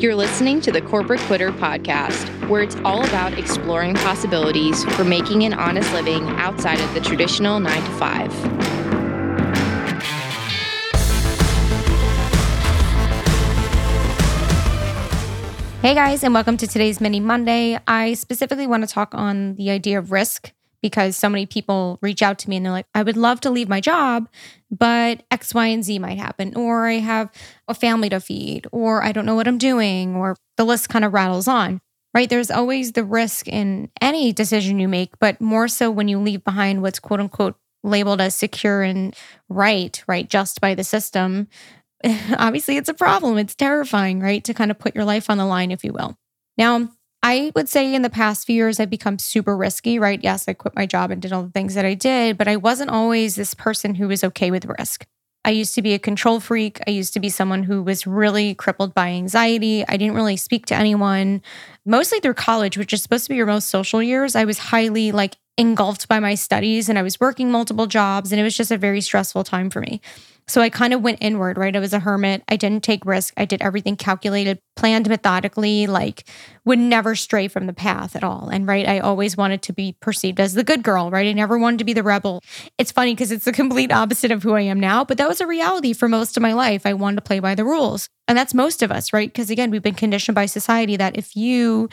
You're listening to the Corporate Quitter podcast, where it's all about exploring possibilities for making an honest living outside of the traditional nine to five. Hey guys, and welcome to today's Mini Monday. I specifically want to talk on the idea of risk because so many people reach out to me and they're like, I would love to leave my job, but X, Y, and Z might happen. Or I have a family to feed, or I don't know what I'm doing, or the list kind of rattles on, right? There's always the risk in any decision you make, but more so when you leave behind what's quote unquote labeled as secure and right, right, just by the system. Obviously, it's a problem. It's terrifying, right? To kind of put your life on the line, if you will. Now, I would say in the past few years, I've become super risky, right? Yes, I quit my job and did all the things that I did, but I wasn't always this person who was okay with risk. I used to be a control freak. I used to be someone who was really crippled by anxiety. I didn't really speak to anyone, mostly through college, which is supposed to be your most social years. I was highly like engulfed by my studies and I was working multiple jobs, and it was just a very stressful time for me. So I kind of went inward, right? I was a hermit. I didn't take risk. I did everything calculated, planned methodically, like would never stray from the path at all. And right, I always wanted to be perceived as the good girl, right? I never wanted to be the rebel. It's funny because it's the complete opposite of who I am now, but that was a reality for most of my life. I wanted to play by the rules. And that's most of us, right? Because again, we've been conditioned by society that if you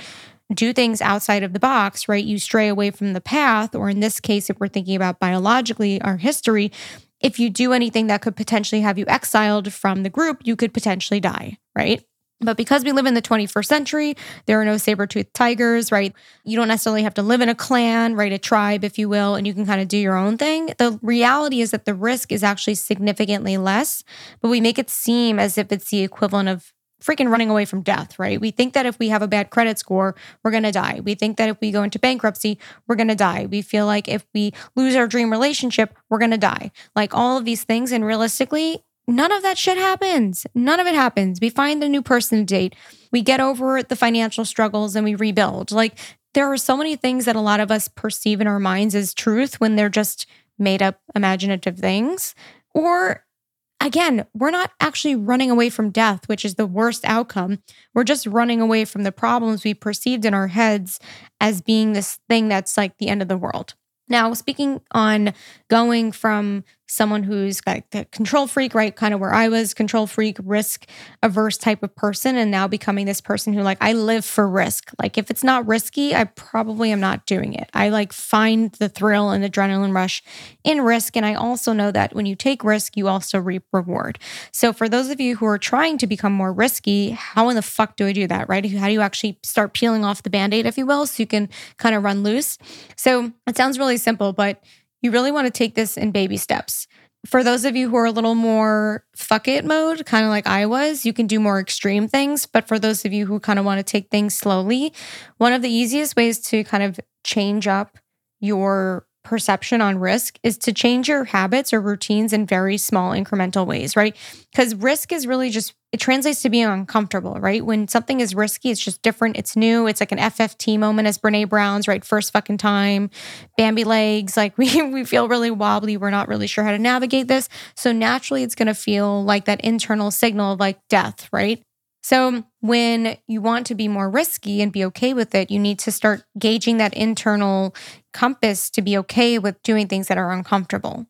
do things outside of the box, right? You stray away from the path, or in this case, if we're thinking about biologically our history, if you do anything that could potentially have you exiled from the group, you could potentially die, right? But because we live in the 21st century, there are no saber toothed tigers, right? You don't necessarily have to live in a clan, right? A tribe, if you will, and you can kind of do your own thing. The reality is that the risk is actually significantly less, but we make it seem as if it's the equivalent of freaking running away from death, right? We think that if we have a bad credit score, we're going to die. We think that if we go into bankruptcy, we're going to die. We feel like if we lose our dream relationship, we're going to die. Like all of these things. And realistically, none of that shit happens. None of it happens. We find a new person to date. We get over the financial struggles and we rebuild. Like there are so many things that a lot of us perceive in our minds as truth when they're just made up imaginative things. Or again, we're not actually running away from death, which is the worst outcome. We're just running away from the problems we perceived in our heads as being this thing that's like the end of the world. Now, speaking on going from someone who's got the control freak, right? Kind of where I was, control freak, risk averse type of person, and now becoming this person who, like, I live for risk. Like, if it's not risky, I probably am not doing it. I like find the thrill and adrenaline rush in risk. And I also know that when you take risk, you also reap reward. So, for those of you who are trying to become more risky, how in the fuck do I do that, right? How do you actually start peeling off the band aid, if you will, so you can kind of run loose? So, it sounds really simple, but you really want to take this in baby steps. For those of you who are a little more fuck it mode, kind of like I was, you can do more extreme things. But for those of you who kind of want to take things slowly, one of the easiest ways to kind of change up your perception on risk is to change your habits or routines in very small incremental ways, right? Because risk is really just, it translates to being uncomfortable, right? When something is risky, it's just different, it's new, it's like an FFT moment as Brene Brown's, right? First fucking time, Bambi legs, like we, we feel really wobbly, we're not really sure how to navigate this. So naturally, it's gonna feel like that internal signal of like death, right? So, when you want to be more risky and be okay with it, you need to start gauging that internal compass to be okay with doing things that are uncomfortable.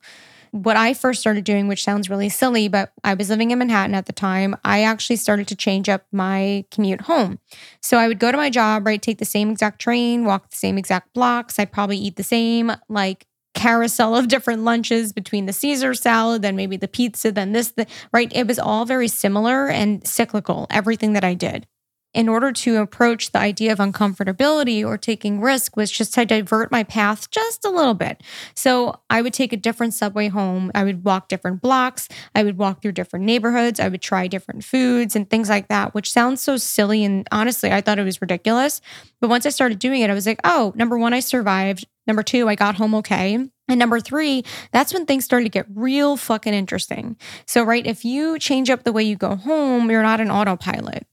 What I first started doing, which sounds really silly, but I was living in Manhattan at the time, I actually started to change up my commute home. So I would go to my job, right? Take the same exact train, walk the same exact blocks. I'd probably eat the same, like, carousel of different lunches between the Caesar salad, then maybe the pizza, then this, the, right? It was all very similar and cyclical, everything that I did. In order to approach the idea of uncomfortability or taking risk was just to divert my path just a little bit. So I would take a different subway home. I would walk different blocks. I would walk through different neighborhoods. I would try different foods and things like that, which sounds so silly. And honestly, I thought it was ridiculous. But once I started doing it, I was like, oh, number one, I survived. Number two, I got home okay. And number three, that's when things started to get real fucking interesting. So, right, if you change up the way you go home, you're not an autopilot,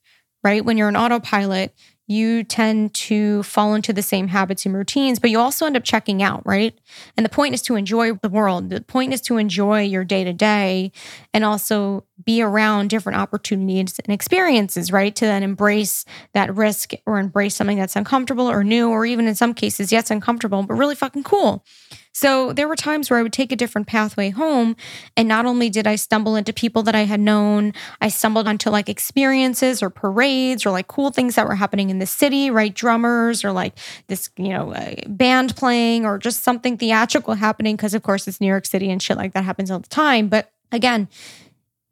right? When you're an autopilot, you tend to fall into the same habits and routines, but you also end up checking out, right? And the point is to enjoy the world. The point is to enjoy your day to day and also be around different opportunities and experiences, right? To then embrace that risk or embrace something that's uncomfortable or new, or even in some cases, yes, uncomfortable, but really fucking cool. So there were times where I would take a different pathway home. And not only did I stumble into people that I had known, I stumbled onto like experiences or parades or like cool things that were happening in the city, right? Drummers or like this, you know, uh, band playing or just something theatrical happening. Cause of course it's New York City and shit like that happens all the time. But again,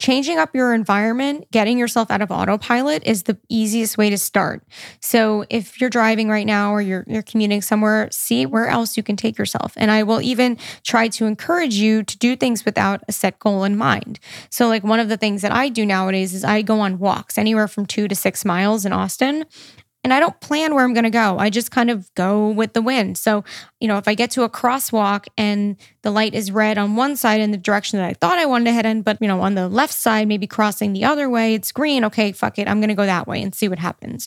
changing up your environment, getting yourself out of autopilot is the easiest way to start. So if you're driving right now or you're you're commuting somewhere, see where else you can take yourself. And I will even try to encourage you to do things without a set goal in mind. So like one of the things that I do nowadays is I go on walks anywhere from 2 to 6 miles in Austin and I don't plan where I'm going to go. I just kind of go with the wind. So, you know, if I get to a crosswalk and the light is red on one side in the direction that I thought I wanted to head in, but, you know, on the left side, maybe crossing the other way, it's green. Okay, fuck it. I'm going to go that way and see what happens.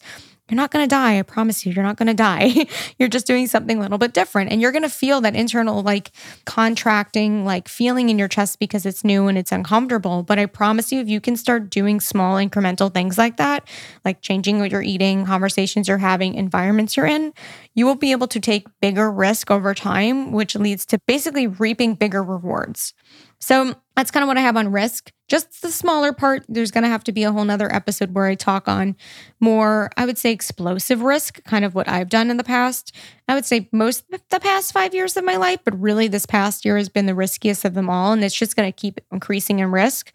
You're not going to die. I promise you, you're not going to die. you're just doing something a little bit different. And you're going to feel that internal, like contracting, like feeling in your chest because it's new and it's uncomfortable. But I promise you, if you can start doing small incremental things like that, like changing what you're eating, conversations you're having, environments you're in, you will be able to take bigger risk over time, which leads to basically reaping bigger rewards. So that's kind of what I have on risk. Just the smaller part, there's going to have to be a whole nother episode where I talk on more, I would say, explosive risk, kind of what I've done in the past. I would say most the past five years of my life, but really this past year has been the riskiest of them all. And it's just going to keep increasing in risk.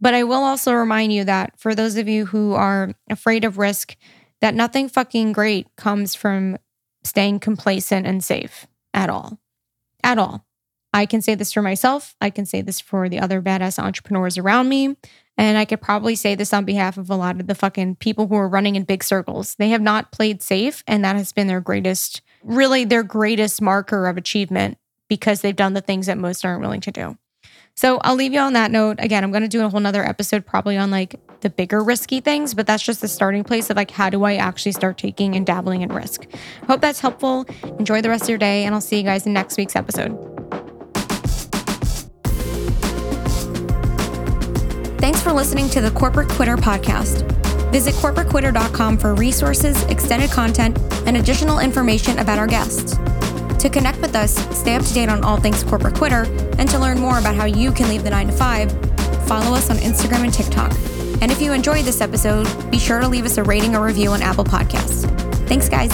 But I will also remind you that for those of you who are afraid of risk, that nothing fucking great comes from staying complacent and safe at all. At all. I can say this for myself. I can say this for the other badass entrepreneurs around me. And I could probably say this on behalf of a lot of the fucking people who are running in big circles. They have not played safe. And that has been their greatest, really their greatest marker of achievement because they've done the things that most aren't willing to do. So I'll leave you on that note. Again, I'm going to do a whole nother episode probably on like the bigger risky things, but that's just the starting place of like how do I actually start taking and dabbling in risk. Hope that's helpful. Enjoy the rest of your day, and I'll see you guys in next week's episode. Thanks for listening to the Corporate Quitter podcast. Visit corporatequitter.com for resources, extended content, and additional information about our guests. To connect with us, stay up to date on all things Corporate Quitter, and to learn more about how you can leave the 9 to 5, follow us on Instagram and TikTok. And if you enjoyed this episode, be sure to leave us a rating or review on Apple Podcasts. Thanks, guys.